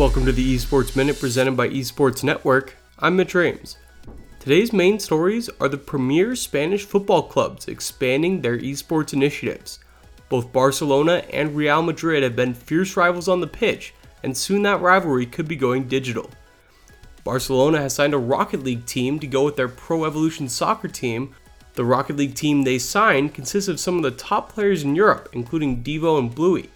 Welcome to the Esports Minute presented by Esports Network. I'm Mitch Rames. Today's main stories are the premier Spanish football clubs expanding their esports initiatives. Both Barcelona and Real Madrid have been fierce rivals on the pitch, and soon that rivalry could be going digital. Barcelona has signed a Rocket League team to go with their Pro Evolution soccer team. The Rocket League team they signed consists of some of the top players in Europe, including Deevo and Bluey.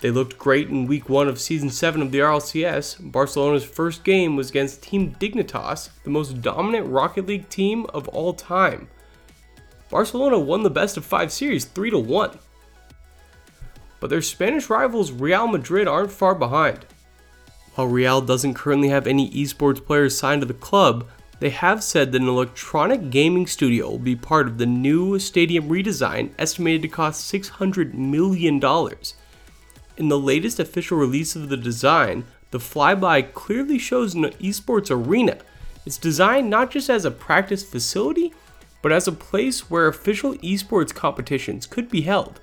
They looked great in week one of season 7 of the RLCS. Barcelona's first game was against Team Dignitas, the most dominant Rocket League team of all time. Barcelona won the best of 5 series 3 to 1. But their Spanish rivals Real Madrid aren't far behind. While Real doesn't currently have any esports players signed to the club, they have said that an electronic gaming studio will be part of the new stadium redesign estimated to cost $600 million. In the latest official release of the design, the flyby clearly shows an esports arena. It's designed not just as a practice facility, but as a place where official esports competitions could be held.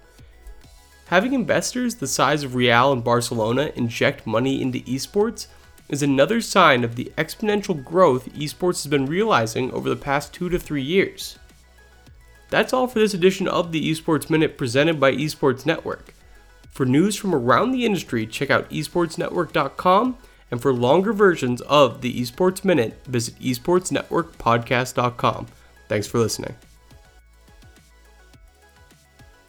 Having investors the size of Real and Barcelona inject money into esports is another sign of the exponential growth esports has been realizing over the past two to three years. That's all for this edition of the Esports Minute presented by Esports Network. For news from around the industry, check out esportsnetwork.com. And for longer versions of the Esports Minute, visit esportsnetworkpodcast.com. Thanks for listening.